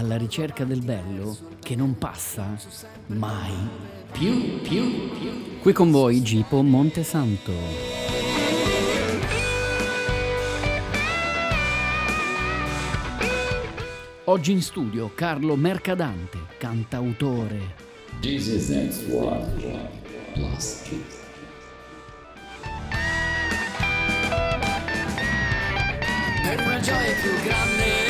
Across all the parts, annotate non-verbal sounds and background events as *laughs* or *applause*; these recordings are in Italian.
alla ricerca del bello che non passa mai più, più, più. Qui con voi Gipo Montesanto. Oggi in studio Carlo Mercadante, cantautore. Is next one plus kids. Per una gioia più grande,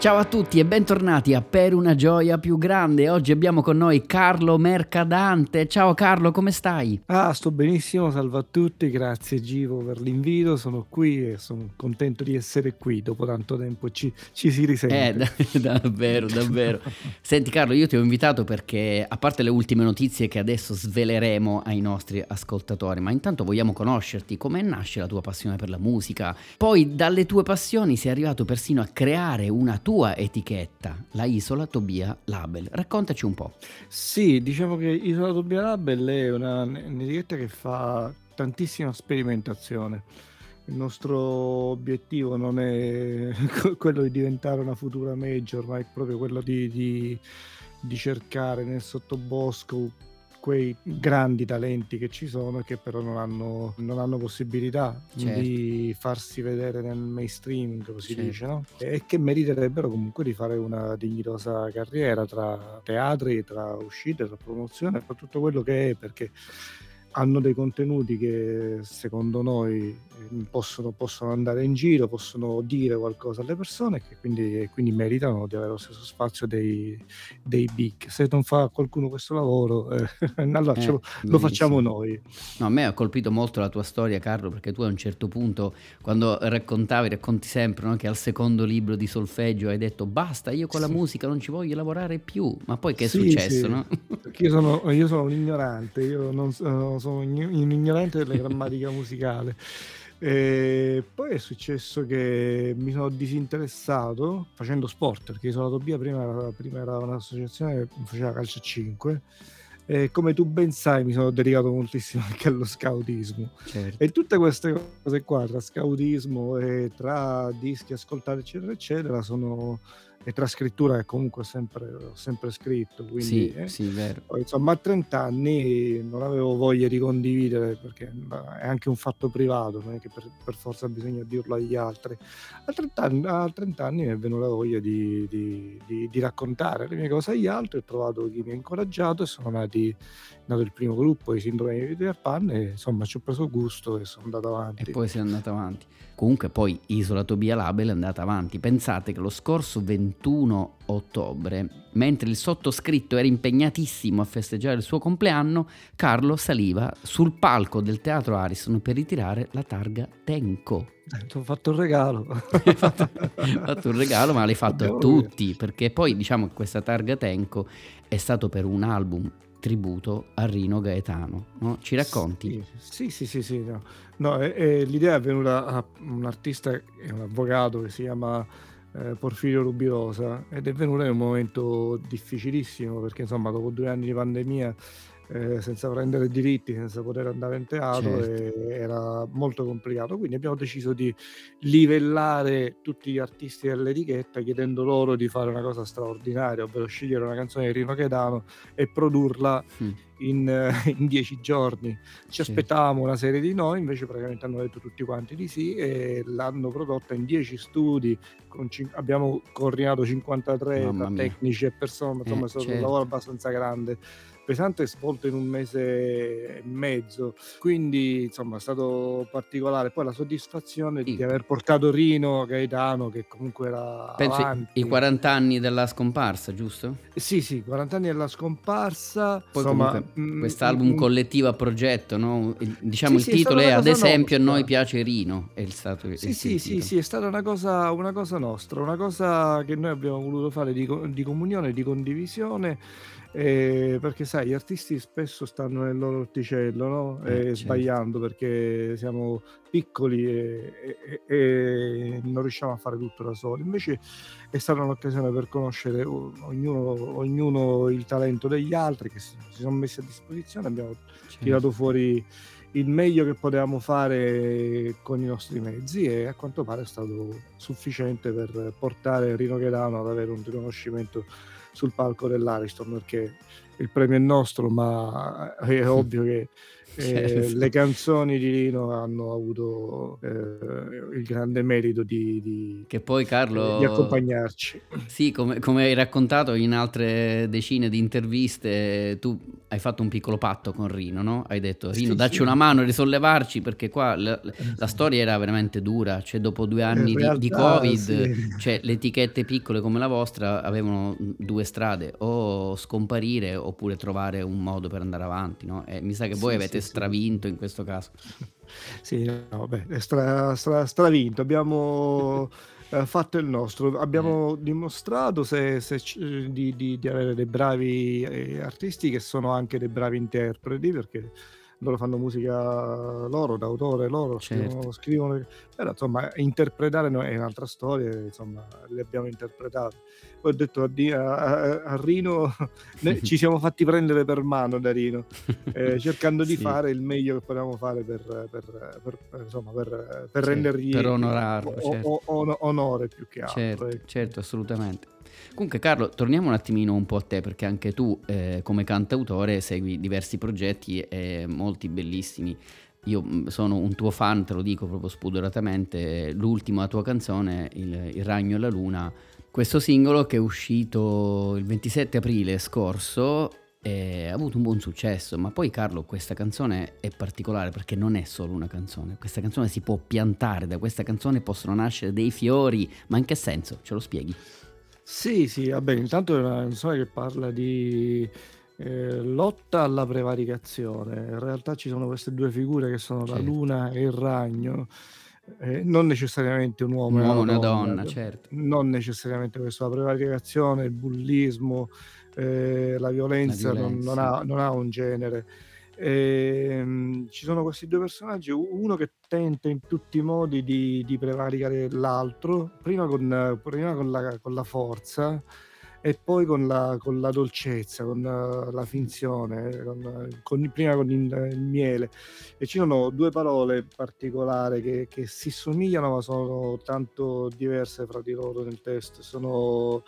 Ciao a tutti e bentornati a Per una gioia più grande. Oggi abbiamo con noi Carlo Mercadante. Ciao Carlo, come stai? Ah, sto benissimo, salve a tutti, grazie Givo per l'invito, sono qui e sono contento di essere qui, dopo tanto tempo ci, ci si risente. Eh, da- *laughs* davvero, davvero. *laughs* Senti Carlo, io ti ho invitato perché, a parte le ultime notizie che adesso sveleremo ai nostri ascoltatori, ma intanto vogliamo conoscerti, come nasce la tua passione per la musica? Poi dalle tue passioni sei arrivato persino a creare una tua etichetta, la Isola Tobia Label. Raccontaci un po'. Sì, diciamo che Isola Tobia Label è una, un'etichetta che fa tantissima sperimentazione. Il nostro obiettivo non è *laughs* quello di diventare una futura major, ma è proprio quello di, di- di cercare nel sottobosco quei grandi talenti che ci sono e che però non hanno, non hanno possibilità Certo. di farsi vedere nel mainstream, così Certo. dice, no? E che meriterebbero comunque di fare una dignitosa carriera tra teatri, tra uscite, tra promozione, tra tutto quello che è, perché hanno dei contenuti che secondo noi possono, possono andare in giro, possono dire qualcosa alle persone e che quindi, e quindi meritano di avere lo stesso spazio dei, dei big. Se non fa qualcuno questo lavoro, eh, *laughs* allora Eh, lo, lo facciamo noi. No, a me ha colpito molto la tua storia, Carlo, perché tu a un certo punto, quando raccontavi, racconti sempre no, che al secondo libro di solfeggio hai detto basta, io con la Sì. musica non ci voglio lavorare più. Ma poi che è Sì, successo, sì. no? Perché io sono, io sono un ignorante, io non so- sono un ignorante della grammatica musicale. E poi è successo che mi sono disinteressato facendo sport, perché Isola Tobia prima prima era un'associazione che faceva calcio a 5 e come tu ben sai mi sono dedicato moltissimo anche allo scoutismo. Certo. E tutte queste cose qua, tra scoutismo e tra dischi ascoltati, eccetera, eccetera, sono. E tra scrittura che comunque sempre, ho sempre scritto. Quindi, Sì, eh, sì, vero. insomma, a 30 anni non avevo voglia di condividere perché è anche un fatto privato, non è che per, per forza bisogna dirlo agli altri. A 30 anni, a 30 anni mi è venuta voglia di, di- di- di raccontare le mie cose agli altri, ho trovato chi mi ha incoraggiato e sono nati, nato il primo gruppo, i sindrome di Peter Pan, e insomma ci ho preso gusto e sono andato avanti. E poi sei andato avanti. Comunque poi Isola Tobia Label è andata avanti. Pensate che lo scorso 21 ottobre, mentre il sottoscritto era impegnatissimo a festeggiare il suo compleanno, Carlo saliva sul palco del Teatro Harrison per ritirare la targa Tenco. Eh, ti ho fatto un regalo. *laughs* Hai fatto, fatto un regalo, ma l'hai fatto a Abbiamo tutti, perché poi diciamo che questa targa Tenco è stato per un album tributo a Rino Gaetano. no? Ci racconti? Sì, sì, sì, sì. no. No, e- e l'idea è venuta a un artista, è un avvocato che si chiama eh, Porfirio Rubirosa ed è venuta in un momento difficilissimo perché insomma dopo due anni di pandemia eh, senza prendere diritti, senza poter andare in teatro Certo. era molto complicato. Quindi abbiamo deciso di livellare tutti gli artisti dell'etichetta chiedendo loro di fare una cosa straordinaria, ovvero scegliere una canzone di Rino Gaetano e produrla Mm. in, *laughs* in dieci giorni. Ci Sì. aspettavamo una serie di no, invece praticamente hanno detto tutti quanti di sì e l'hanno prodotta in 10 studi, cin- abbiamo coordinato 53 Mamma tra mia. tecnici e persone, insomma Eh, è stato un certo. lavoro abbastanza grande, pesante svolto in un mese e mezzo, quindi insomma è stato particolare. Poi la soddisfazione Sì. di aver portato Rino Gaetano che comunque era Penso i- avanti. i 40 anni della scomparsa, giusto? Sì, sì, 40 anni della scomparsa. Poi insomma, mm, quest'album mm, collettivo a progetto, no? Diciamo Sì, il sì, è titolo è una Ad esempio a noi piace Rino, è stato Sì, sì, sì, sì, è stata una cosa, una cosa nostra, una cosa che noi abbiamo voluto fare di, di comunione, di condivisione, eh, perché sai, gli artisti spesso stanno nel loro orticello, no? Eh, E certo. sbagliando perché siamo piccoli e, e- e non riusciamo a fare tutto da soli. Invece è stata un'occasione per conoscere ognuno, ognuno il talento degli altri che si, si sono messi a disposizione, abbiamo Certo. tirato fuori il meglio che potevamo fare con i nostri mezzi e a quanto pare è stato sufficiente per portare Rino Gaetano ad avere un riconoscimento sul palco dell'Ariston perché il premio è nostro ma è ovvio che *laughs* Certo. le canzoni di Rino hanno avuto eh, il grande merito di, di- Che poi eh, di Carlo, accompagnarci sì, come, come hai raccontato in altre decine di interviste, tu hai fatto un piccolo patto con Rino, no? Hai detto Rino, Sì, dacci sì. una mano risollevarci perché qua la, la storia era veramente dura, cioè dopo due anni di, di realtà, Covid, sì. *laughs* cioè le etichette piccole come la vostra avevano due strade, o scomparire oppure trovare un modo per andare avanti, no? E mi sa che voi avete. Stravinto in questo caso. *laughs* Sì, no, è stra- stra- stravinto, abbiamo *laughs* eh, fatto il nostro, abbiamo dimostrato se- se di, di- di avere dei bravi eh, artisti che sono anche dei bravi interpreti, perché loro fanno musica loro, d'autore loro, scrivono, Certo. scrivono- però insomma interpretare è un'altra storia, insomma le abbiamo interpretate. Poi ho detto a, a- a- Rino, *laughs* ne- ci siamo fatti prendere per mano da Rino eh, *laughs* cercando di Sì. fare il meglio che potevamo fare per, per- per- per- insomma, per, per Sì, rendergli per onorarlo, o- certo. o- on- onore più che altro. Certo, ecco. certo, assolutamente. Comunque Carlo, torniamo un attimino un po' a te perché anche tu eh, come cantautore segui diversi progetti e molti bellissimi. Io mh, sono un tuo fan, te lo dico proprio spudoratamente, l'ultima tua canzone, il, Il ragno e la luna, questo singolo che è uscito il 27 aprile scorso e ha avuto un buon successo, ma poi Carlo questa canzone è particolare perché non è solo una canzone, questa canzone si può piantare, da questa canzone possono nascere dei fiori, ma in che senso? Ce lo spieghi? Sì, sì, vabbè, intanto è una canzone che parla di eh, lotta alla prevaricazione. In realtà ci sono queste due figure che sono la Certo. luna e il ragno, eh, non necessariamente un uomo Un e uomo e una una donna, donna, certo. non necessariamente questo, la prevaricazione, il bullismo, eh, la violenza, non- violenza. non, ha, non ha un genere. Ehm, ci sono questi due personaggi, uno che tenta in tutti i modi di, di prevaricare l'altro, prima con, prima con la, con la forza e poi con la, con la dolcezza, con eh, la finzione, con, con- prima con il, il miele. E ci sono due parole particolari che, che si somigliano ma sono tanto diverse fra di loro nel testo. Sono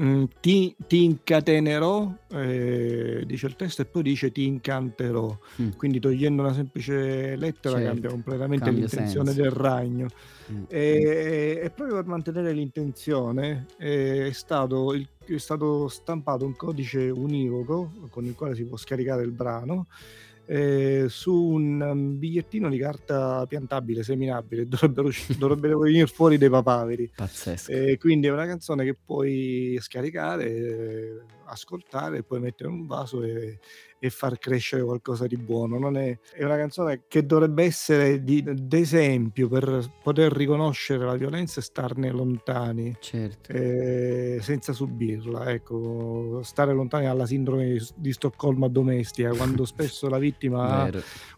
mm, ti, ti incatenerò, eh, dice il testo, e poi dice ti incanterò. Mm. Quindi togliendo una semplice lettera Certo, cambia completamente cambia l'intenzione senso. del ragno. Mm. E, e proprio per mantenere l'intenzione eh, è stato, il- è stato stampato un codice univoco con il quale si può scaricare il brano eh, su un um, bigliettino di carta piantabile, seminabile, *laughs* dovrebbero, usci- dovrebbero venire fuori dei papaveri. Pazzesco. E quindi è una canzone che puoi scaricare, eh, ascoltare, e poi mettere in un vaso e, e far crescere qualcosa di buono. Non è, è una canzone che dovrebbe essere di- d'esempio per poter riconoscere la violenza e starne lontani. Certo. eh, senza subirla, ecco, stare lontani dalla sindrome di, Stoccolma domestica, quando *laughs* spesso la vittima ha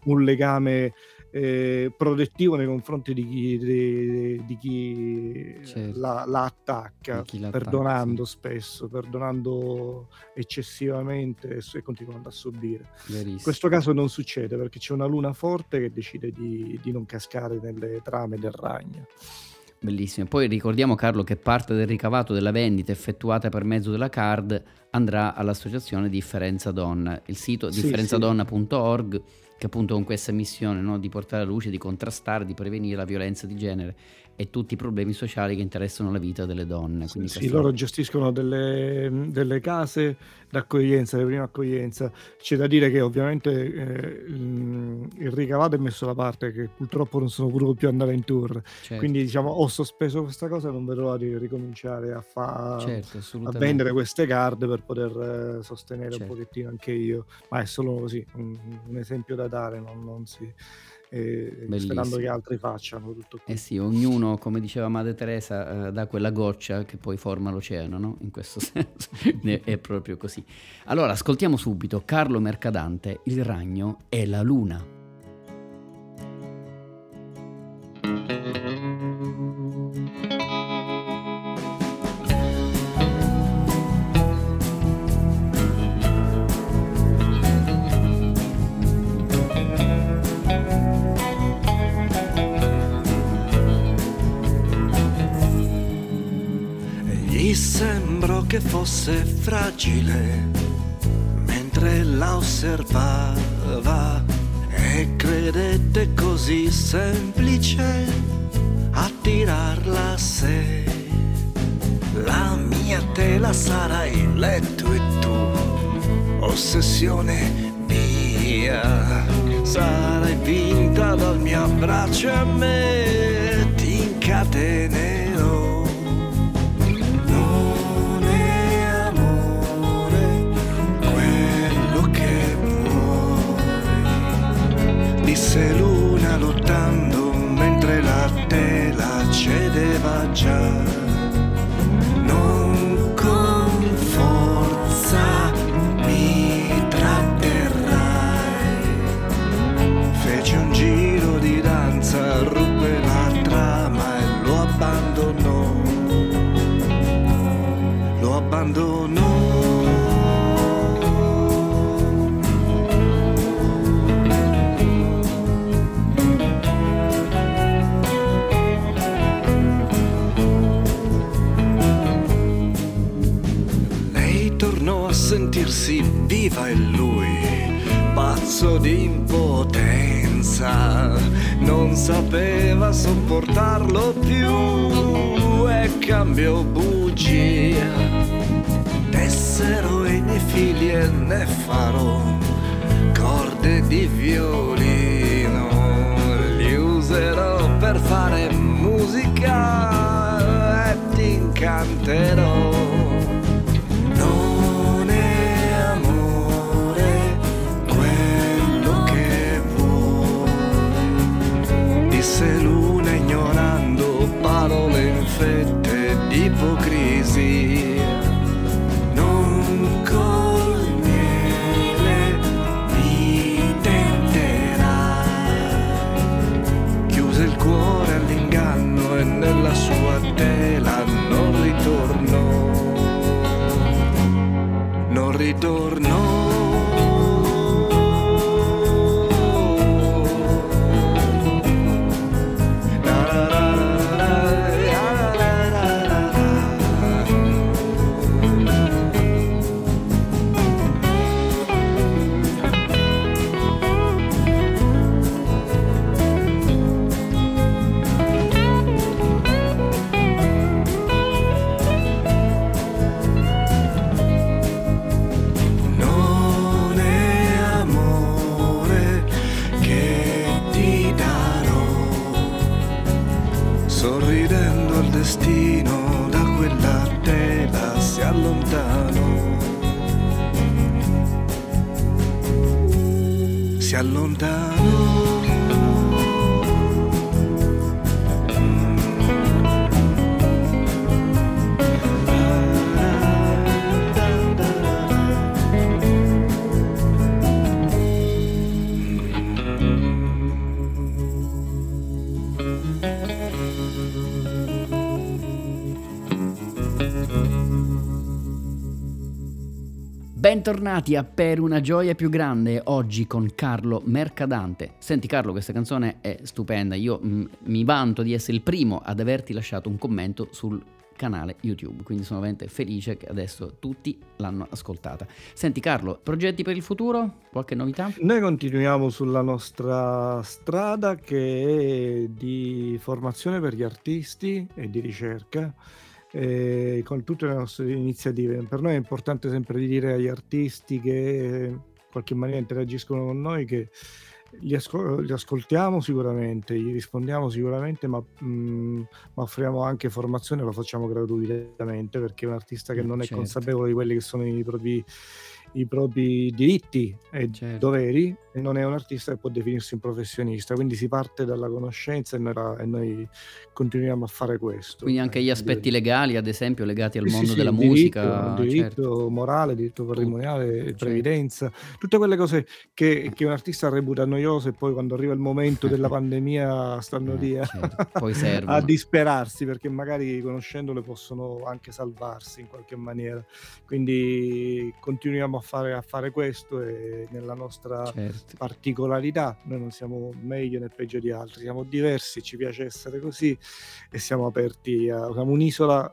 un legame eh, protettivo nei confronti di chi, di, di chi Certo. la, la attacca, chi l'attacca, perdonando sì. spesso, perdonando eccessivamente e, continuando a subire. In Verissimo. questo caso non succede perché c'è una luna forte che decide di, di non cascare nelle trame del ragno. Bellissimo. Poi ricordiamo Carlo che parte del ricavato della vendita effettuata per mezzo della card andrà all'associazione Differenza Donna. Il sito Sì, differenzadonna.org che appunto con questa missione no, di portare alla luce, di contrastare, di prevenire la violenza di genere e tutti i problemi sociali che interessano la vita delle donne. Sì, sì, questo- loro gestiscono delle, delle case d'accoglienza, di prima accoglienza. C'è da dire che ovviamente eh, il, ricavato è messo da parte, che purtroppo non sono potuto più andare in tour. certo, Quindi diciamo ho sospeso questa cosa e non vedo l'ora di ricominciare a, fa- certo, a vendere queste card per poter eh, sostenere Certo. un pochettino anche io. Ma è solo così, un, un esempio da dare, non, non si, Bellissimo. sperando che altri facciano tutto qui. Eh sì, ognuno, come diceva Madre Teresa, eh, dà quella goccia che poi forma l'oceano, no? In questo *laughs* senso è proprio così. Allora, ascoltiamo subito Carlo Mercadante, Il ragno e la luna. Che fosse fragile mentre la osservava e credette così semplice attirarla a sé. La mia tela sarà il letto e tu, ossessione mia, sarai vinta dal mio abbraccio e a me ti incatenerò. Disse Luna lottando mentre la tela cedeva già. Non sapeva sopportarlo più e cambiò bugia. Tessero i miei figli e ne farò corde di violino, li userò per fare musica e ti incanterò. Si allontanò. Bentornati a Per una gioia più grande, oggi con Carlo Mercadante. Senti Carlo, questa canzone è stupenda, io mm, mi vanto di essere il primo ad averti lasciato un commento sul canale YouTube, quindi sono veramente felice che adesso tutti l'hanno ascoltata. Senti Carlo, progetti per il futuro? Qualche novità? Noi continuiamo sulla nostra strada che è di formazione per gli artisti e di ricerca eh, con tutte le nostre iniziative. Per noi è importante sempre dire agli artisti che in qualche maniera interagiscono con noi che li, ascol- li ascoltiamo sicuramente, gli rispondiamo sicuramente, ma, mh, mm, ma, offriamo anche formazione, lo facciamo gratuitamente perché un artista che mm, non è certo. consapevole di quelli che sono i propri i propri diritti e certo. doveri e non è un artista che può definirsi un professionista, quindi si parte dalla conoscenza e noi, e noi continuiamo a fare questo. Quindi anche gli aspetti legali, ad esempio, legati al sì, mondo sì, della diritto, musica. Diritto certo. morale, diritto patrimoniale, certo. previdenza, tutte quelle cose che, che, un artista reputa noiose e poi quando arriva il momento della *laughs* pandemia stanno eh, lì a, certo. *laughs* a disperarsi perché magari conoscendole possono anche salvarsi in qualche maniera. Quindi continuiamo a fare, a fare questo e nella nostra certo. particolarità noi non siamo meglio né peggio di altri, siamo diversi, ci piace essere così e siamo aperti a siamo un'isola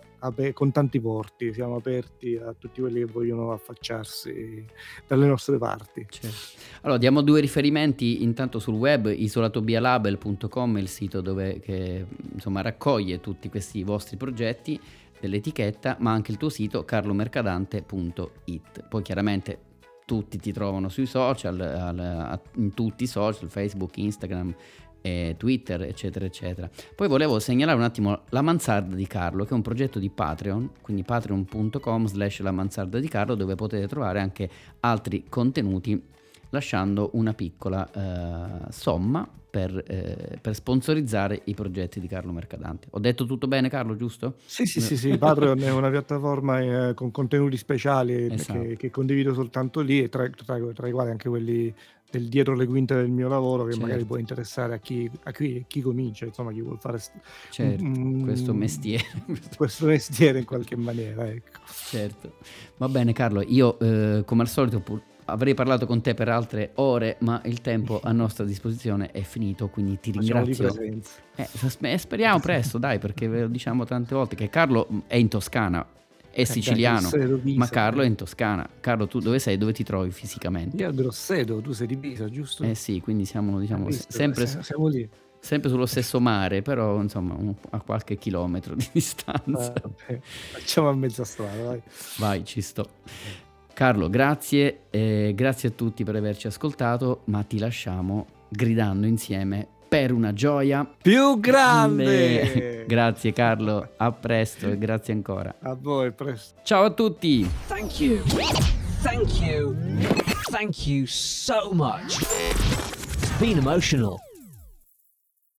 con tanti porti, siamo aperti a tutti quelli che vogliono affacciarsi dalle nostre parti. Certo. Allora diamo due riferimenti intanto sul web, isolatobialabel.com è il sito dove che, insomma, raccoglie tutti questi vostri progetti dell'etichetta, ma anche il tuo sito carlomercadante.it. Poi chiaramente tutti ti trovano sui social, al, in tutti i social, Facebook, Instagram, eh, Twitter, eccetera, eccetera. Poi volevo segnalare un attimo la mansarda di Carlo, che è un progetto di Patreon, quindi patreon.com slash la mansarda di Carlo, dove potete trovare anche altri contenuti lasciando una piccola eh, somma per, eh, per, sponsorizzare i progetti di Carlo Mercadante. Ho detto tutto bene Carlo, giusto? Sì, sì, sì, sì. *laughs* Patreon è una piattaforma eh, con contenuti speciali esatto. che, che, condivido soltanto lì e tra, tra, tra, i quali anche quelli del dietro le quinte del mio lavoro che certo. magari può interessare a chi, a chi, chi, comincia, insomma chi vuole fare certo, mm, questo mestiere. *laughs* questo mestiere in qualche maniera. Ecco. Certo. Va bene Carlo, io eh, come al solito pur avrei parlato con te per altre ore, ma il tempo a nostra disposizione è finito, quindi ti ringrazio. Eh, speriamo presto, dai, perché ve lo diciamo tante volte che Carlo è in Toscana, è eh, siciliano, ma Carlo è in Toscana. Carlo, tu dove sei? Dove ti trovi fisicamente? Io a Grosseto, tu sei di Pisa, giusto? Eh sì, quindi siamo, diciamo, sempre, siamo lì. sempre sullo stesso mare, però insomma a qualche chilometro di *laughs* distanza. Ah, Facciamo a mezza strada, vai. Vai, ci sto. Carlo, grazie, eh, grazie a tutti per averci ascoltato, ma ti lasciamo gridando insieme per una gioia più grande. *laughs* grazie Carlo, a presto e grazie ancora. A voi, presto. Ciao a tutti. Thank you. Thank you. Thank you so much. It's been emotional.